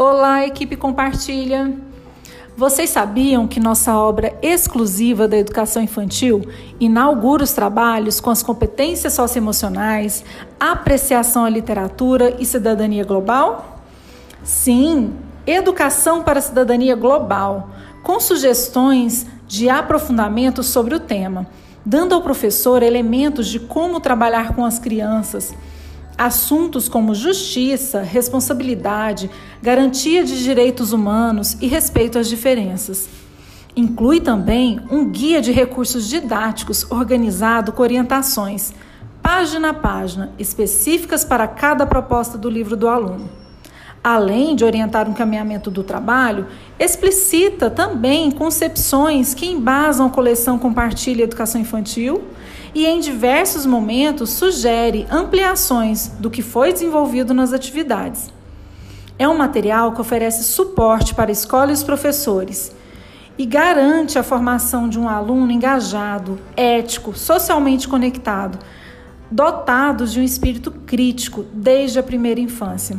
Olá, equipe Compartilha! Vocês sabiam que nossa obra exclusiva da educação infantil inaugura os trabalhos com as competências socioemocionais, apreciação à literatura e cidadania global? Sim, Educação para a Cidadania Global, com sugestões de aprofundamento sobre o tema, dando ao professor elementos de como trabalhar com as crianças Assuntos como justiça, responsabilidade, garantia de direitos humanos e respeito às diferenças. Inclui também um guia de recursos didáticos organizado com orientações, página a página, específicas para cada proposta do livro do aluno. Além de orientar um encaminhamento do trabalho, explicita também concepções que embasam a coleção Compartilha Educação Infantil e, em diversos momentos, sugere ampliações do que foi desenvolvido nas atividades. É um material que oferece suporte para a escola e os professores e garante a formação de um aluno engajado, ético, socialmente conectado, dotados de um espírito crítico desde a primeira infância.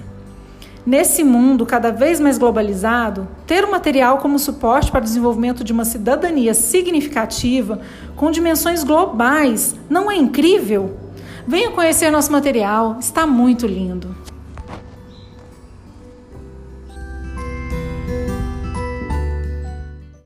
Nesse mundo cada vez mais globalizado, ter o material como suporte para o desenvolvimento de uma cidadania significativa com dimensões globais não é incrível? Venha conhecer nosso material, está muito lindo.